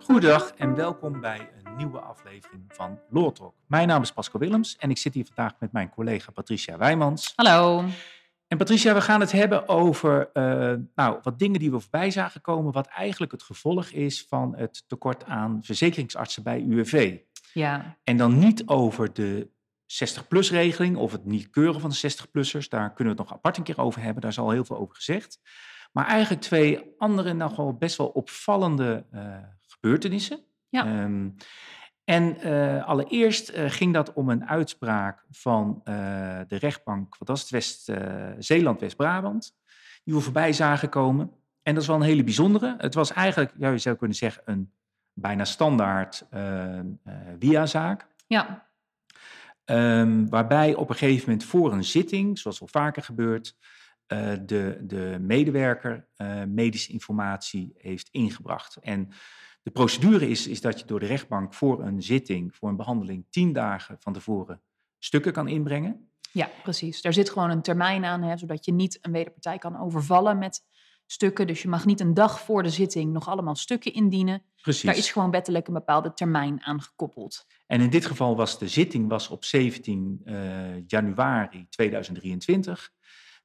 Goedendag en welkom bij een nieuwe aflevering van Law Talk. Mijn naam is Pascal Willems en ik zit hier vandaag met mijn collega Patricia Wijmans. Hallo. En Patricia, we gaan het hebben over uh, nou, wat dingen die we voorbij zagen komen, wat eigenlijk het gevolg is van het tekort aan verzekeringsartsen bij UWV. Ja. En dan niet over de 60-plus-regeling of het niet keuren van de 60-plussers. Daar kunnen we het nog apart een keer over hebben. Daar is al heel veel over gezegd. Maar eigenlijk twee andere, nogal best wel opvallende uh, gebeurtenissen. Ja. Um, en uh, allereerst uh, ging dat om een uitspraak van de rechtbank, wat was het, West, Zeeland, West-Brabant, die we voorbij zagen komen. En dat is wel een hele bijzondere. Het was eigenlijk, ja, je zou kunnen zeggen, een bijna standaard via-zaak. Ja. Um, waarbij op een gegeven moment voor een zitting, zoals wel vaker gebeurt, uh, de, de medewerker uh, medische informatie heeft ingebracht. En de procedure is, is dat je door de rechtbank voor een zitting, voor een behandeling, tien dagen van tevoren stukken kan inbrengen. Ja, precies. Daar zit gewoon een termijn aan, hè, zodat je niet een wederpartij kan overvallen met stukken. Dus je mag niet een dag voor de zitting nog allemaal stukken indienen. Precies. Daar is gewoon wettelijk een bepaalde termijn aan gekoppeld. En in dit geval was de zitting was op 17 uh, januari 2023.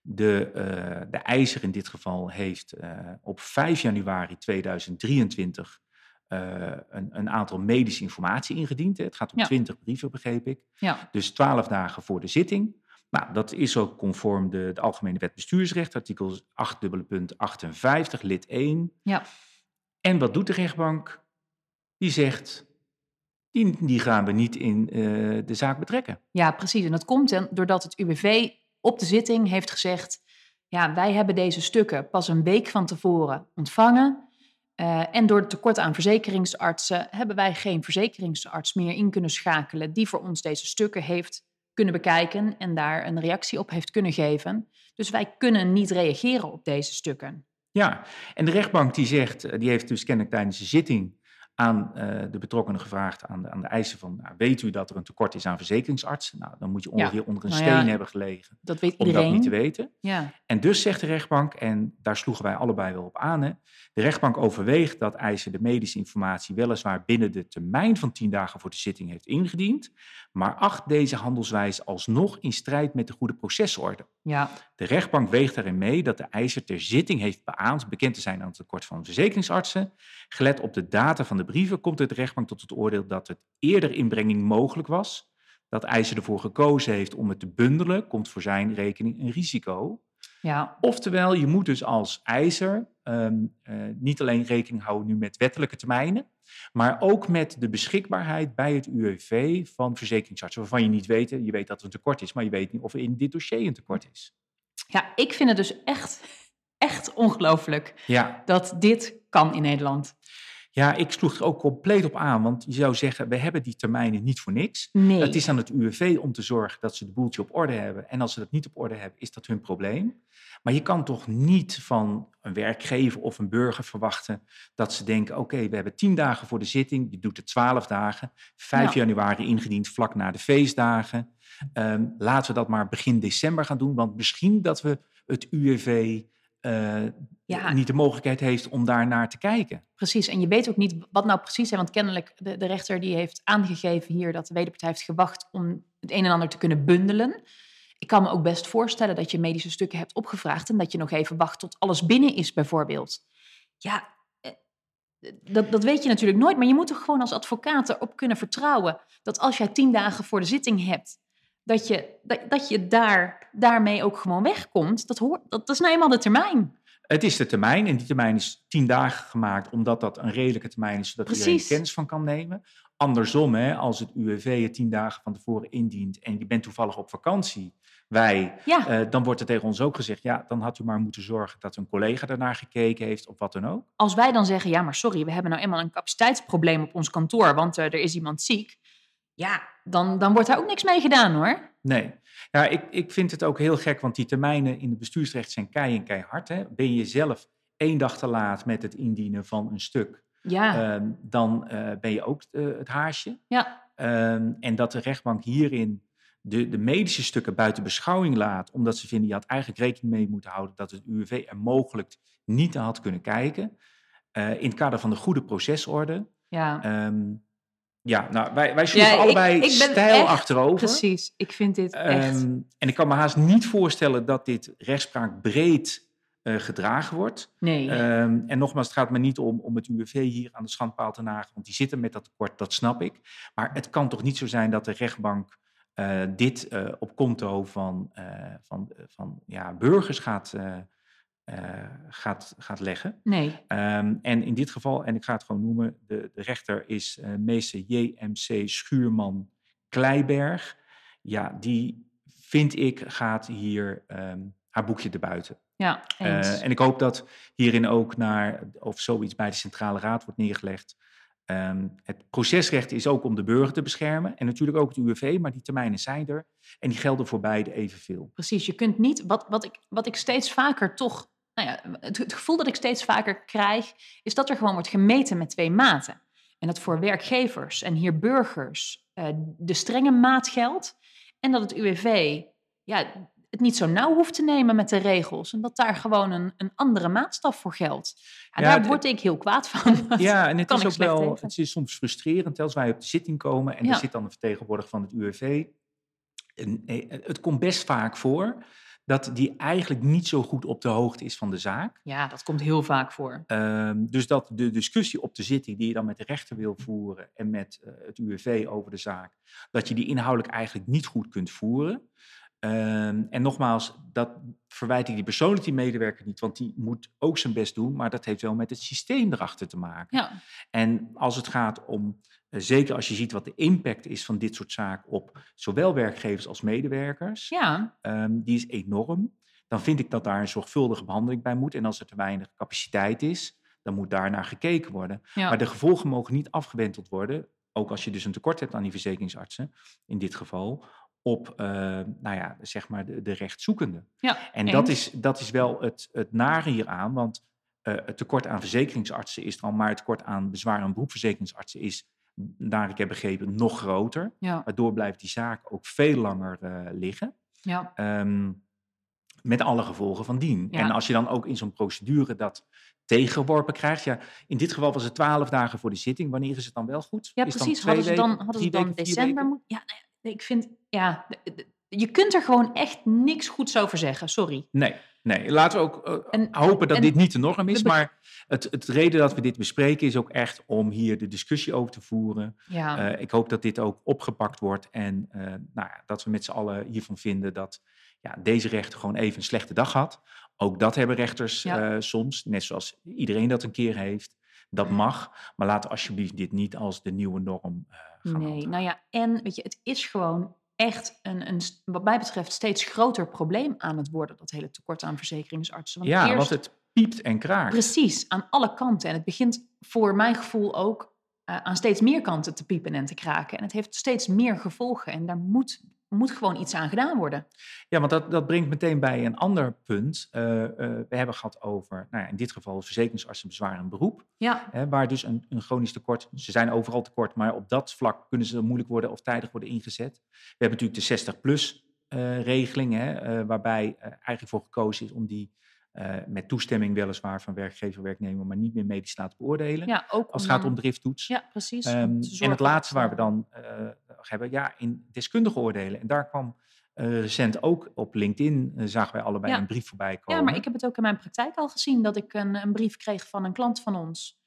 De, uh, de eiser in dit geval heeft uh, op 5 januari 2023 een, een, aantal medische informatie ingediend. Het gaat om Ja. 20 brieven, begreep ik. Ja, Dus 12 dagen voor de zitting. Nou, dat is ook conform de, de Algemene Wet Bestuursrecht, artikel 8.58, lid 1. ja, En wat doet de rechtbank? Die zegt, die, die gaan we niet in eh, de zaak betrekken. ja, precies. En dat komt dan doordat het UWV op de zitting heeft gezegd... ja, wij hebben deze stukken pas een week van tevoren ontvangen... Eh, en door het tekort aan verzekeringsartsen hebben wij geen verzekeringsarts meer in kunnen schakelen die voor ons deze stukken heeft kunnen bekijken en daar een reactie op heeft kunnen geven. Dus wij kunnen niet reageren op deze stukken. Ja, en de rechtbank die zegt, eh, die heeft dus kennelijk tijdens de zitting aan uh, de betrokkenen gevraagd, aan de, aan de eisen van, nou, weet u dat er een tekort is aan verzekeringsartsen? Nou, dan moet je ongeveer onder een Nou steen ja, hebben gelegen Dat weet om iedereen. dat niet te weten. Ja, En dus zegt de rechtbank, en daar sloegen wij allebei wel op aan, hè, de rechtbank overweegt dat eisen de medische informatie weliswaar binnen de termijn van tien dagen voor de zitting heeft ingediend, maar acht deze handelswijze alsnog in strijd met de goede procesorde. Ja, De rechtbank weegt daarin mee dat de eiser ter zitting heeft beaamd bekend te zijn aan het tekort van verzekeringsartsen. Gelet op de data van de brieven komt de rechtbank tot het oordeel dat het eerder inbrenging mogelijk was. Dat eiser ervoor gekozen heeft om het te bundelen, komt voor zijn rekening een risico. ja, Oftewel, je moet dus als eiser ehm, eh, niet alleen rekening houden nu met wettelijke termijnen, maar ook met de beschikbaarheid bij het UWV van verzekeringsartsen, waarvan je niet weet, je weet dat er een tekort is, maar je weet niet of er in dit dossier een tekort is. ja. Ik vind het dus echt, echt ongelooflijk Ja, dat dit kan in Nederland. Ja, ik sloeg er ook compleet op aan, want je zou zeggen, we hebben die termijnen niet voor niks. Nee. Het is aan het UWV om te zorgen dat ze de boeltje op orde hebben. En als ze dat niet op orde hebben, is dat hun probleem. Maar je kan toch niet van een werkgever of een burger verwachten dat ze denken: oké, we hebben tien dagen voor de zitting, je doet het twaalf dagen, 5 Ja. januari ingediend vlak na de feestdagen. Ehm, laten we dat maar begin december gaan doen, want misschien dat we het UWV eh, Ja. niet de mogelijkheid heeft om daar naar te kijken. Precies, en je weet ook niet wat nou precies is, want kennelijk de, de rechter die heeft aangegeven hier dat de wederpartij heeft gewacht om het een en ander te kunnen bundelen. Ik kan me ook best voorstellen dat je medische stukken hebt opgevraagd en dat je nog even wacht tot alles binnen is, bijvoorbeeld. Ja, eh, dat, dat weet je natuurlijk nooit, maar je moet er gewoon als advocaat erop kunnen vertrouwen dat als jij tien dagen voor de zitting hebt, dat je, dat, dat je daar, daarmee ook gewoon wegkomt. Dat, hoort, dat, dat is nou eenmaal de termijn. Het is de termijn en die termijn is tien dagen gemaakt, omdat dat een redelijke termijn is, zodat iedereen Precies. kennis van kan nemen. Andersom, hè, als het UWV het tien dagen van tevoren indient en je bent toevallig op vakantie, wij, Ja, eh, dan wordt er tegen ons ook gezegd, ja, dan had u maar moeten zorgen dat een collega daarnaar gekeken heeft of wat dan ook. als wij dan zeggen, ja, maar sorry, we hebben nou eenmaal een capaciteitsprobleem op ons kantoor, want eh, er is iemand ziek. Ja, dan, dan wordt daar ook niks mee gedaan hoor. Nee, ja, ik, ik vind het ook heel gek, want die termijnen in het bestuursrecht zijn kei en keihard. Hè. Ben je zelf één dag te laat met het indienen van een stuk, Ja, ehm, dan eh, ben je ook eh, het haasje. ja, Ehm, en dat de rechtbank hierin de, de medische stukken buiten beschouwing laat, omdat ze vinden je had eigenlijk rekening mee moeten houden dat het UWV er mogelijk niet had kunnen kijken. Eh, in het kader van de goede procesorde. Ja. Ehm, ja, nou, wij, wij sloegen Ja, allebei ik stijl echt- achterover. Precies, ik vind dit echt... Ehm, en ik kan me haast niet voorstellen dat dit rechtspraak breed eh, gedragen wordt. Nee. Ehm, en nogmaals, het gaat me niet om, om het UWV hier aan de schandpaal te nagen, want die zitten met dat tekort, dat snap ik. Maar het kan toch niet zo zijn dat de rechtbank eh, dit eh, op konto van, van, van ja, burgers gaat, eh, gaat, gaat leggen. nee. Ehm, en in dit geval, en ik ga het gewoon noemen, de, de rechter is eh, meester JMC Schuurman Kleiberg. Ja, die vind ik gaat hier ehm, haar boekje te buiten. Ja, eens. Eh, en ik hoop dat hierin ook naar, of zoiets bij de Centrale Raad wordt neergelegd. Ehm, het procesrecht is ook om de burger te beschermen. En natuurlijk ook het UWV, maar die termijnen zijn er. En die gelden voor beide evenveel. Precies, je kunt niet, wat, wat, ik, wat ik steeds vaker toch, nou ja, het, het gevoel dat ik steeds vaker krijg, is dat er gewoon wordt gemeten met twee maten. En dat voor werkgevers en hier burgers eh, de strenge maat geldt. En dat het UWV ja, het niet zo nauw hoeft te nemen met de regels. En dat daar gewoon een, een andere maatstaf voor geldt. Ja, Ja, daar het- word ik heel kwaad van. Ja, en het is ook wel, het is soms frustrerend als wij op de zitting komen en Ja. er zit dan een vertegenwoordiger van het UWV. En, eh, het komt best vaak voor dat die eigenlijk niet zo goed op de hoogte is van de zaak. Ja, dat komt heel vaak voor. Ehm, dus dat de discussie op de zitting die je dan met de rechter wil voeren en met eh, het UWV over de zaak, dat je die inhoudelijk eigenlijk niet goed kunt voeren. Ehm, en nogmaals, dat verwijt ik die persoonlijk die medewerker niet, want die moet ook zijn best doen, maar dat heeft wel met het systeem erachter te maken. Ja, En als het gaat om, eh, zeker als je ziet wat de impact is van dit soort zaken op zowel werkgevers als medewerkers, ja, ehm, die is enorm. Dan vind ik dat daar een zorgvuldige behandeling bij moet. En als er te weinig capaciteit is, dan moet daar naar gekeken worden. ja. Maar de gevolgen mogen niet afgewenteld worden, ook als je dus een tekort hebt aan die verzekeringsartsen, in dit geval, op eh, nou ja, zeg maar de, de rechtzoekende. ja En dat is, dat is wel het, het nare hieraan, want eh, het tekort aan verzekeringsartsen is er al, maar het tekort aan bezwaar- en beroepsverzekeringsartsen is, naar ik heb begrepen, nog groter. Ja, Waardoor blijft die zaak ook veel langer eh, liggen. ja. Ehm, met alle gevolgen van dien. Ja. En als je dan ook in zo'n procedure dat tegengeworpen krijgt. Ja, in dit geval was het twaalf dagen voor de zitting. Wanneer is het dan wel goed? Ja, Is precies. twee Hadden ze dan, hadden ze dan december moeten... Ja, nou ja, ik vind... Ja, je kunt er gewoon echt niks goeds over zeggen. Sorry. Nee, nee. Laten we ook eh, En- hopen dat en dit niet de norm is. Maar het, het reden dat we dit bespreken is ook echt om hier de discussie over te voeren. Ja, Eh, ik hoop dat dit ook opgepakt wordt en eh, nou ja, dat we met z'n allen hiervan vinden dat ja, deze rechter gewoon even een slechte dag had. Ook dat hebben rechters Ja. soms, net zoals iedereen dat een keer heeft. Dat mag, maar laten we alsjeblieft dit niet als de nieuwe norm eh gaan nee. Nou ja, en weet je, het is gewoon echt een, een, wat mij betreft, steeds groter probleem aan het worden. Dat hele tekort aan verzekeringsartsen. Want ja, eerst, want het piept en kraakt. Precies, aan alle kanten. En het begint voor mijn gevoel ook eh, aan steeds meer kanten te piepen en te kraken. En het heeft steeds meer gevolgen. En daar moet, moet gewoon iets aan gedaan worden. Ja, want dat, dat brengt meteen bij een ander punt. Eh, eh, we hebben gehad over, nou ja, in dit geval verzekeringsartsen bezwaar en beroep. Ja, Hè, waar dus een, een chronisch tekort, ze zijn overal tekort, maar op dat vlak kunnen ze moeilijk worden of tijdig worden ingezet. We hebben natuurlijk de 60-plus regeling, hè, eh, waarbij eh, eigenlijk voor gekozen is om die eh, met toestemming weliswaar van werkgever, werknemer, maar niet meer medisch te laten beoordelen. ja ook als het gaat om drifttoets. Ja, precies. Ehm, en het laatste waar we eh, dan eh, hebben, ja, in deskundige oordelen. En daar kwam eh, recent ook op LinkedIn, eh, zagen wij allebei Ja. een brief voorbij komen. Ja, maar ik heb het ook in mijn praktijk al gezien dat ik een, een brief kreeg van een klant van ons.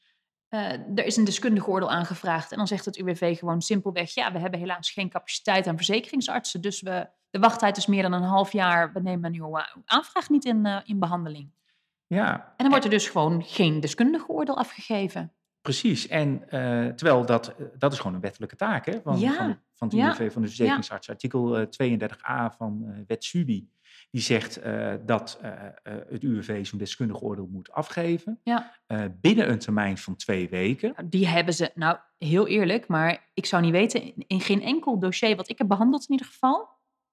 Eh, er is een deskundige oordeel aangevraagd en dan zegt het UWV gewoon simpelweg: ja, we hebben helaas geen capaciteit aan verzekeringsartsen, dus we, de wachttijd is meer dan een half jaar. We nemen uw aanvraag niet in, in behandeling. Ja, En dan wordt er dus gewoon geen deskundige oordeel afgegeven. Precies, en eh, terwijl dat, eh, dat is gewoon een wettelijke taak hè, van, Ja, van, van het UWV, van de verzekeringsarts. Artikel eh, 32a van eh, wet SUBI, die zegt dat het UWV zo'n deskundig oordeel moet afgeven Ja. binnen een termijn van twee weken. Nou, Die hebben ze, nou heel eerlijk, maar ik zou niet weten, in geen enkel dossier wat ik heb behandeld in ieder geval,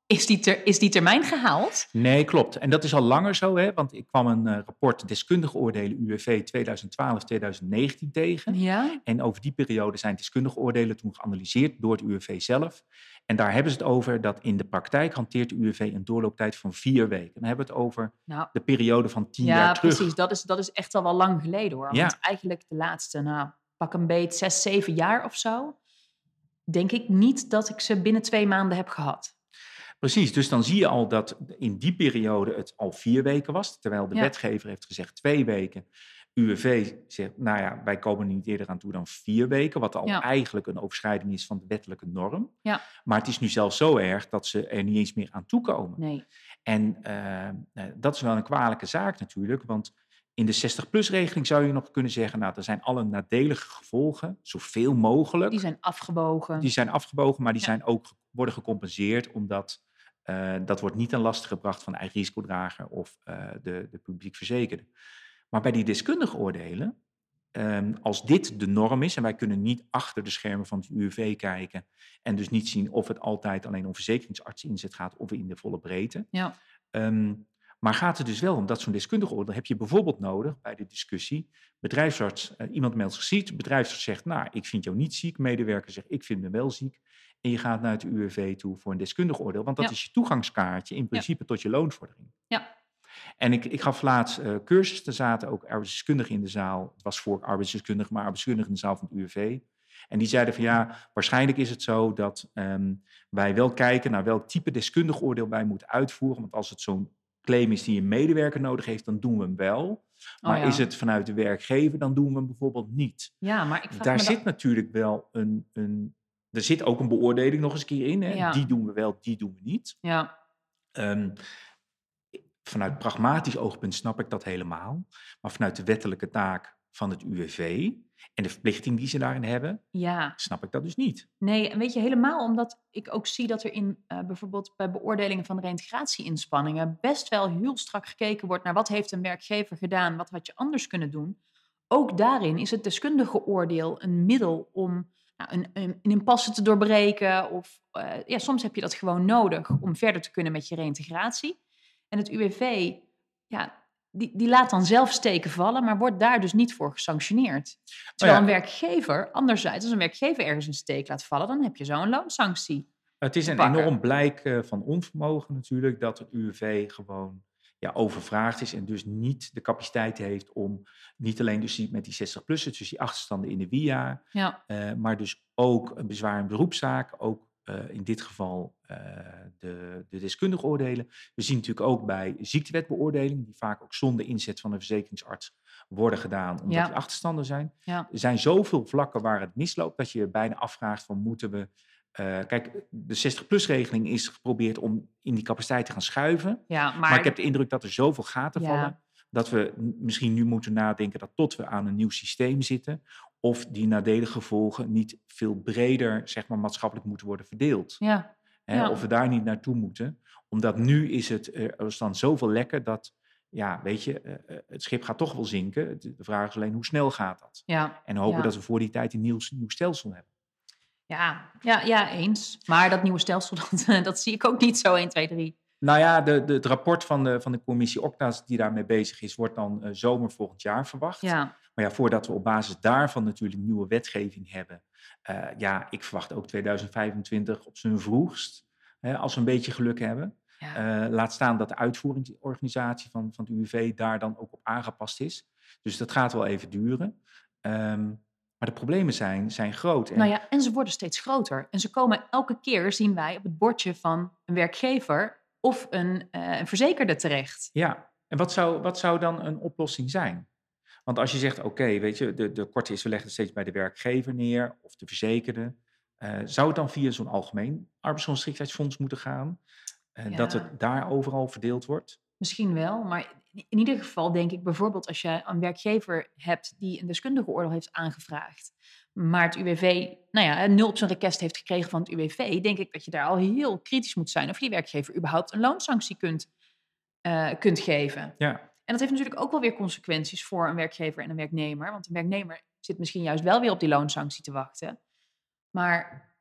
Is die, ter, is die termijn gehaald? Nee, klopt. En dat is al langer zo, hè? want ik kwam een uh, rapport deskundige oordelen UWV 2012-2019 tegen. Ja. En over die periode zijn deskundige oordelen toen geanalyseerd door het UWV zelf. En daar hebben ze het over dat in de praktijk hanteert de UWV een doorlooptijd van vier weken. Dan hebben we het over Nou, de periode van tien ja, jaar terug. precies. Dat is, dat is echt al wel lang geleden hoor. Ja. Want eigenlijk de laatste, nou, pak een beet, zes, zeven jaar of zo. Denk ik niet dat ik ze binnen twee maanden heb gehad. Precies, dus dan zie je al dat in die periode het al vier weken was. Terwijl de Ja. wetgever heeft gezegd twee weken. UWV zegt, nou ja, wij komen er niet eerder aan toe dan vier weken. Wat al Ja. eigenlijk een overschrijding is van de wettelijke norm. Ja. Maar het is nu zelfs zo erg dat ze er niet eens meer aan toekomen. Nee. En eh, eh, dat is wel een kwalijke zaak natuurlijk. Want in de 60-plus-regeling zou je nog kunnen zeggen... nou, er zijn alle nadelige gevolgen, zoveel mogelijk. Die zijn afgebogen. Die zijn afgebogen, maar die Ja. zijn ook worden gecompenseerd omdat eh, dat wordt niet ten laste gebracht van de eigen risicodrager of eh, de, de publiek verzekerde. Maar bij die deskundige oordelen, ehm, als dit de norm is en wij kunnen niet achter de schermen van het UWV kijken en dus niet zien of het altijd alleen om verzekeringsarts inzet gaat of in de volle breedte. Ja. Ehm, maar gaat het dus wel om dat zo'n deskundige oordeel heb je bijvoorbeeld nodig bij de discussie. Bedrijfsarts, eh, iemand meldt zich ziek, bedrijfsarts zegt, nou, ik vind jou niet ziek. Medewerker zegt, ik vind me wel ziek. En je gaat naar het UWV toe voor een deskundig oordeel, want dat Ja. is je toegangskaartje in principe tot je loonvordering. Ja. En ik, ik gaf laatst eh cursus, er zaten ook arbeidsdeskundigen in de zaal. Het was voor arbeidsdeskundigen, maar arbeidsdeskundigen in de zaal van het UWV. En die zeiden van ja, waarschijnlijk is het zo dat ehm, wij wel kijken naar welk type deskundig oordeel wij moeten uitvoeren. Want als het zo'n claim is die een medewerker nodig heeft, dan doen we hem wel. Maar Oh ja. is het vanuit de werkgever, dan doen we hem bijvoorbeeld niet. Ja, maar ik Daar zit natuurlijk wel een, een. Er zit ook een beoordeling nog eens een keer in. Hè? Ja. Die doen we wel, die doen we niet. Ja, Ehm, vanuit pragmatisch oogpunt snap ik dat helemaal. Maar vanuit de wettelijke taak van het UWV en de verplichting die ze daarin hebben, ja. snap ik dat dus niet. Nee, weet je, helemaal omdat ik ook zie dat er in eh, bijvoorbeeld bij beoordelingen van reïntegratie-inspanningen best wel heel strak gekeken wordt naar wat heeft een werkgever gedaan, wat had je anders kunnen doen. Ook daarin is het deskundige oordeel een middel om nou, een, een, een impasse te doorbreken. Of eh, ja, soms heb je dat gewoon nodig om verder te kunnen met je reïntegratie. En het UWV, ja, die, die laat dan zelf steken vallen, maar wordt daar dus niet voor gesanctioneerd. Terwijl ja. een werkgever, anderzijds, als een werkgever ergens een steek laat vallen, dan heb je zo een loonsanctie. Het is een enorm blijk eh, van onvermogen natuurlijk dat het UWV gewoon ja, overvraagd is en dus niet de capaciteit heeft om niet alleen dus die, met die 60-plussers, dus die achterstanden in de WIA, Ja, eh, maar dus ook een bezwaar in beroepszaak, ook eh, in dit geval eh, de, de deskundige oordelen. We zien natuurlijk ook bij ziektewetbeoordelingen, die vaak ook zonder inzet van een verzekeringsarts worden gedaan, omdat Ja. die achterstanden zijn. ja, Er zijn zoveel vlakken waar het misloopt dat je je bijna afvraagt van moeten we... eh, kijk, de 60-plus-regeling is geprobeerd om in die capaciteit te gaan schuiven. ja. Maar, Maar, ik heb de indruk dat er zoveel gaten Ja. vallen, dat we misschien nu moeten nadenken dat tot we aan een nieuw systeem zitten, of die nadelige gevolgen niet veel breder, zeg maar, maatschappelijk moeten worden verdeeld. ja, Hè, Ja. Of we daar niet naartoe moeten. Omdat nu is het, eh, er staan zoveel lekken dat, ja, weet je, eh, het schip gaat toch wel zinken. De de vraag is alleen hoe snel gaat dat? ja, En hopen Ja. dat we voor die tijd een nieuw, nieuw stelsel hebben. Ja, ja, ja, eens. Maar dat nieuwe stelsel, dat, dat zie ik ook niet zo 1, 2, 3. Nou ja, de, de, het rapport van de, van de commissie Octa's die daarmee bezig is, wordt dan eh, zomer volgend jaar verwacht. Ja, Maar ja, voordat we op basis daarvan natuurlijk nieuwe wetgeving hebben, eh, ja, ik verwacht ook 2025 op zijn vroegst, hè, als we een beetje geluk hebben. ja. Eh, laat staan dat de uitvoeringsorganisatie van, van het UWV daar dan ook op aangepast is. Dus dat gaat wel even duren. Ehm, maar de problemen zijn, zijn groot. En Nou ja, en ze worden steeds groter. En ze komen elke keer, zien wij, op het bordje van een werkgever of een, eh, een verzekerde terecht. Ja, en wat zou, wat zou dan een oplossing zijn? Want als je zegt, oké, weet je, de, de korte is, we leggen het steeds bij de werkgever neer of de verzekerde. eh, zou het dan via zo'n algemeen arbeidsongeschiktheidsfonds moeten gaan? Eh, Dat het daar overal verdeeld wordt? Misschien wel, maar in ieder geval denk ik bijvoorbeeld als je een werkgever hebt die een deskundige oordeel heeft aangevraagd, maar het UWV, nou ja, een nul op zijn request heeft gekregen van het UWV, denk ik dat je daar al heel kritisch moet zijn of je die werkgever überhaupt een loonsanctie kunt, eh, kunt geven. Ja, En dat heeft natuurlijk ook wel weer consequenties voor een werkgever en een werknemer, want een werknemer zit misschien juist wel weer op die loonsanctie te wachten. Maar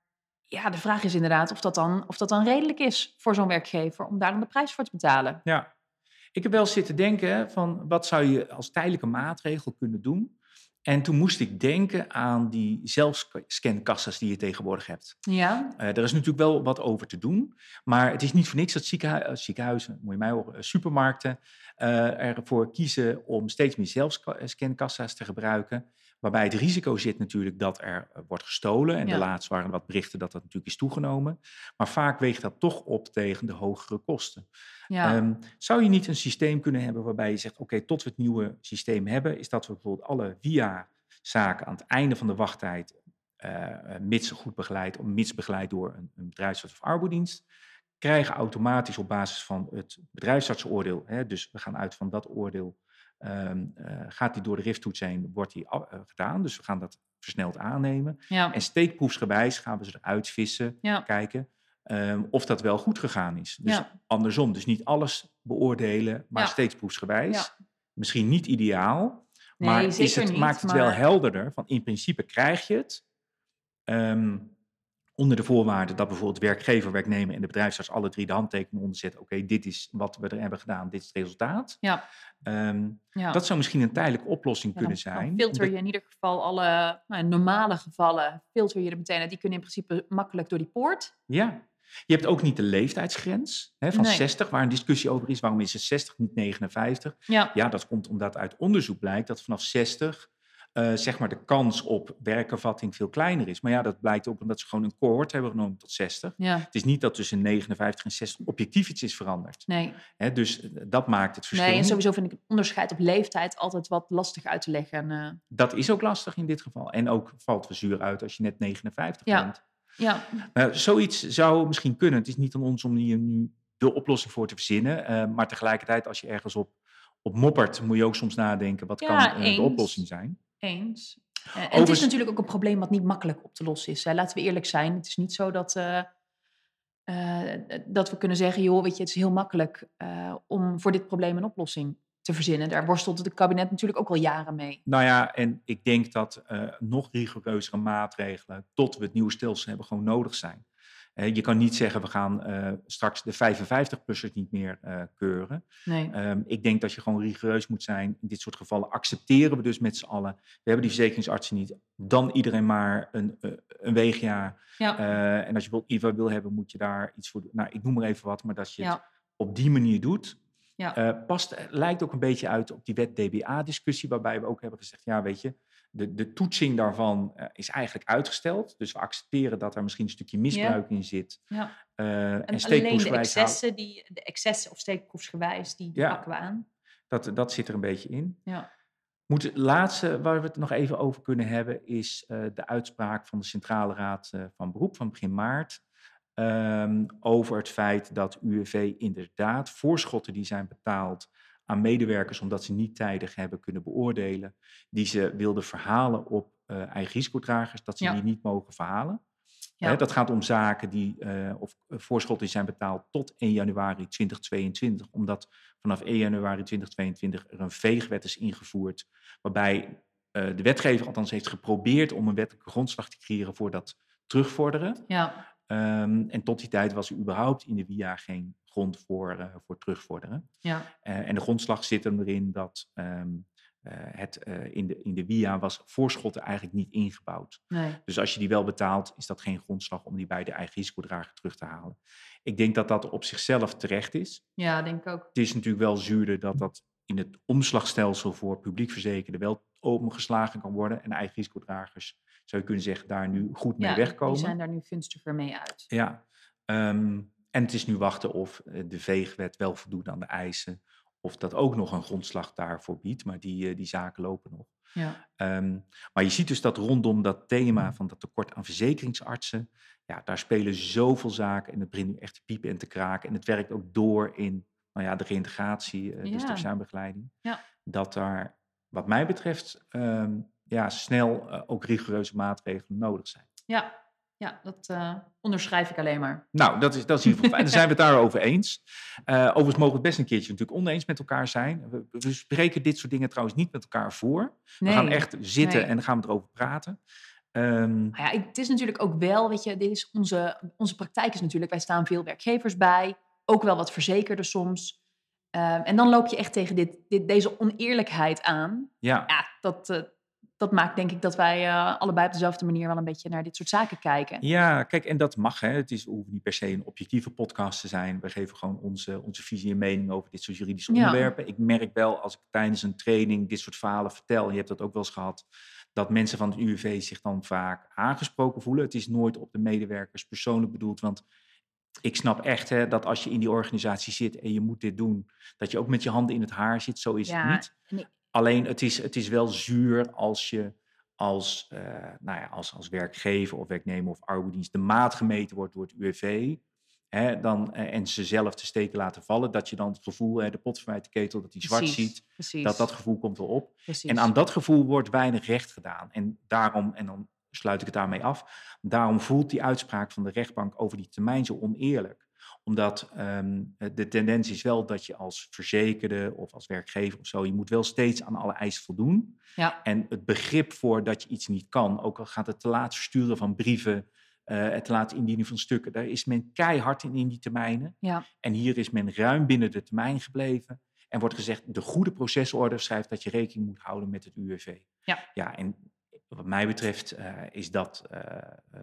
ja, de vraag is inderdaad of dat dan, of dat dan redelijk is voor zo'n werkgever om daar dan de prijs voor te betalen. Ja, ik heb wel zitten denken van wat zou je als tijdelijke maatregel kunnen doen en toen moest ik denken aan die zelfscankassas die je tegenwoordig hebt. Ja. Uh, er is natuurlijk wel wat over te doen. Maar het is niet voor niks dat ziekenhuizen, eh, ziekenhuizen moet je mij horen, eh, supermarkten uh, ervoor kiezen om steeds meer zelfscankassa's te gebruiken. Waarbij het risico zit natuurlijk dat er wordt gestolen. En de laatst waren wat berichten dat dat natuurlijk is toegenomen. Maar vaak weegt dat toch op tegen de hogere kosten. Ja. Um, zou je niet een systeem kunnen hebben waarbij je zegt: oké, tot we het nieuwe systeem hebben, is dat we bijvoorbeeld alle via-zaken aan het einde van de wachttijd, uh, mits goed begeleid, of mits begeleid door een, een bedrijfsarts of arbodienst, krijgen automatisch op basis van het bedrijfsartsoordeel, hè, dus we gaan uit van dat oordeel, um, uh, gaat die door de rifttoets heen, wordt die uh, gedaan. Dus we gaan dat versneld aannemen. Ja. En steekproefsgewijs gaan we ze eruit vissen, ja. kijken. Um, of dat wel goed gegaan is. Dus ja. andersom, dus niet alles beoordelen, maar ja. steeds proefsgewijs. Ja. Misschien niet ideaal, nee, maar is het, niet, maakt het maar... wel helderder. Van in principe krijg je het um, onder de voorwaarde dat bijvoorbeeld werkgever, werknemer en de bedrijfsarts alle drie de handtekeningen onderzetten. Oké, dit is wat we er hebben gedaan, dit is het resultaat. Ja. Um, dat zou misschien een tijdelijke oplossing kunnen zijn. Dan filter je in ieder geval alle nou, normale gevallen, filter je er meteen Die kunnen in principe makkelijk door die poort. Ja. Je hebt ook niet de leeftijdsgrens hè, van 60, waar een discussie over is. Waarom is het 60, niet 59? Ja. ja, dat komt omdat uit onderzoek blijkt dat vanaf 60 uh, zeg maar de kans op werkervatting veel kleiner is. Maar ja, dat blijkt ook omdat ze gewoon een cohort hebben genomen tot 60. Ja. Het is niet dat tussen 59 en 60 objectief iets is veranderd. Nee. Hè, dus eh, dat maakt het verschil. Nee, en sowieso vind ik het onderscheid op leeftijd altijd wat lastig uit te leggen. Uh... Dat is ook lastig in dit geval. En ook valt we zuur uit als je net 59 ja. bent. Ja. Nou, zoiets zou misschien kunnen. Het is niet aan ons om hier nu de oplossing voor te verzinnen. Uh, maar tegelijkertijd, als je ergens op, op moppert, moet je ook soms nadenken: wat kan uh, de oplossing zijn? Eens. Uh, en het is natuurlijk ook een probleem wat niet makkelijk op te lossen is. Hè. Laten we eerlijk zijn. Het is niet zo dat, dat we kunnen zeggen: joh, weet je, het is heel makkelijk om voor dit probleem een oplossing te verzinnen. Daar worstelt het kabinet natuurlijk ook al jaren mee. Nou ja, en ik denk dat nog rigoureuzere maatregelen tot we het nieuwe stelsel hebben gewoon nodig zijn. Je kan niet zeggen, we gaan uh, straks de 55-plussers niet meer keuren. Nee. Um, ik denk dat je gewoon rigoureus moet zijn. In dit soort gevallen accepteren we dus met z'n allen. We hebben die verzekeringsartsen niet. Dan iedereen maar een, een weegjaar. Ja. en als je bijvoorbeeld IVA wil hebben, moet je daar iets voor doen. Nou, ik noem maar even wat, maar dat je ja. het op die manier doet, ja. Uh, past, lijkt ook een beetje uit op die wet DBA-discussie, waarbij we ook hebben gezegd, ja weet je, de, de toetsing daarvan uh, is eigenlijk uitgesteld. Dus we accepteren dat er misschien een stukje misbruik ja. in zit. Ja. Uh, en, en alleen de excessen, die, de excessen of steekproefsgewijs, die ja. pakken we aan. Dat, dat zit er een beetje in. Ja. Moet, het laatste waar we het nog even over kunnen hebben, is de uitspraak van de Centrale Raad van Beroep van begin maart. Um, over het feit dat UWV inderdaad voorschotten die zijn betaald aan medewerkers omdat ze niet tijdig hebben kunnen beoordelen, die ze wilden verhalen op uh, eigen risicodragers, dat ze die niet mogen verhalen. Ja. Hè, dat gaat om zaken die, uh, of eh, voorschotten zijn betaald tot 1 januari 2022, omdat vanaf 1 januari 2022 er een veegwet is ingevoerd, waarbij uh, de wetgever althans heeft geprobeerd om een wettelijke grondslag te creëren voor dat terugvorderen. Ja. Um, en tot die tijd was er überhaupt in de WIA geen grond voor, uh, voor terugvorderen. Ja. Uh, en de grondslag zit erin dat um, uh, het in, de, in de WIA was voorschotten eigenlijk niet ingebouwd. Nee. Dus als je die wel betaalt, is dat geen grondslag om die bij de eigen risicodrager terug te halen. Ik denk dat dat op zichzelf terecht is. Ja, denk ik ook. Het is natuurlijk wel zuurder dat dat in het omslagstelsel voor publiek verzekerden wel opengeslagen kan worden en eigen risicodragers zou je kunnen zeggen, daar nu goed mee ja, wegkomen. Die zijn daar nu gunstiger mee uit. Ja, um, en het is nu wachten of eh, de veegwet wel voldoet aan de eisen. Of dat ook nog een grondslag daarvoor biedt. Maar die, eh, die zaken lopen nog. Ja. Um, maar je ziet dus dat rondom dat thema van dat tekort aan verzekeringsartsen. Ja, daar spelen zoveel zaken. En het begint nu echt te piepen en te kraken. En het werkt ook door in nou ja, de reïntegratie, uh, ja. dus de Ja. Dat daar, wat mij betreft, um, ja, snel uh, ook rigoureuze maatregelen nodig zijn. Ja, ja dat uh, onderschrijf ik alleen maar. Nou, dat is, dat is in ieder geval fijn. Dan zijn we het daarover eens. Uh, overigens mogen we best een keertje natuurlijk oneens met elkaar zijn. We, we spreken dit soort dingen trouwens niet met elkaar voor. We gaan echt zitten en dan gaan we erover praten. Ehm, Nou ja, het is natuurlijk ook wel, weet je, dit is onze, onze praktijk is natuurlijk, wij staan veel werkgevers bij, ook wel wat verzekerden soms. Ehm, en dan loop je echt tegen dit, dit, deze oneerlijkheid aan. ja, Ja, dat, eh, dat maakt denk ik dat wij eh, allebei op dezelfde manier wel een beetje naar dit soort zaken kijken. Ja, kijk, en dat mag. Hè. Het is, hoeft niet per se een objectieve podcast te zijn. We geven gewoon onze, onze visie en mening over dit soort juridische Ja. onderwerpen. Ik merk wel als ik tijdens een training dit soort verhalen vertel, en je hebt dat ook wel eens gehad, dat mensen van het UWV zich dan vaak aangesproken voelen. Het is nooit op de medewerkers persoonlijk bedoeld, want ik snap echt hè, dat als je in die organisatie zit en je moet dit doen, dat je ook met je handen in het haar zit. Zo is Ja, het niet. Alleen het is, het is wel zuur als je als, eh, nou ja, als, als werkgever of werknemer of arbeidsdienst de maat gemeten wordt door het UWV. Hè, dan, eh, en ze zelf de steken laten vallen, dat je dan het gevoel, hè, de pot verwijt de ketel, dat hij zwart precies, ziet, Precies, dat dat gevoel komt wel op. precies. En aan dat gevoel wordt weinig recht gedaan. En daarom, en dan sluit ik het daarmee af, daarom voelt die uitspraak van de rechtbank over die termijn zo oneerlijk omdat ehm, de tendens is wel dat je als verzekerde of als werkgever of zo, je moet wel steeds aan alle eisen voldoen. Ja, En het begrip voor dat je iets niet kan, ook al gaat het te laat versturen van brieven, eh, het te laat indienen van stukken, daar is men keihard in in die termijnen. ja, En hier is men ruim binnen de termijn gebleven. En wordt gezegd, de goede procesorde schrijft dat je rekening moet houden met het UWV. Ja. Ja, en wat mij betreft eh, is dat eh,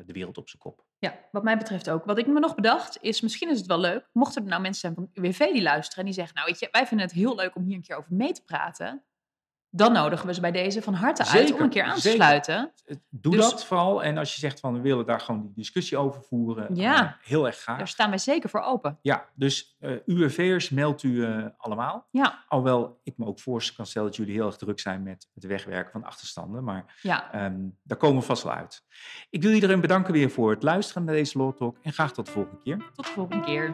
de wereld op zijn kop. Ja, wat mij betreft ook. Wat ik me nog bedacht is, misschien is het wel leuk, mochten er nou mensen zijn van UWV die luisteren en die zeggen, nou weet je, wij vinden het heel leuk om hier een keer over mee te praten. Dan nodigen we ze bij deze van harte uit om een keer aan te zeker. sluiten. Doe Dus- dat vooral. En als je zegt van we willen daar gewoon die discussie over voeren, Ja. eh, heel erg graag. Daar staan wij zeker voor open. Ja, dus eh UWV'ers meldt u eh, allemaal. Ja, Alhoewel ik me ook voor kan stellen dat jullie heel erg druk zijn met het wegwerken van achterstanden. Maar ja. ehm, daar komen we vast wel uit. Ik wil iedereen bedanken weer voor het luisteren naar deze Law Talk. En graag tot de volgende keer. Tot de volgende keer.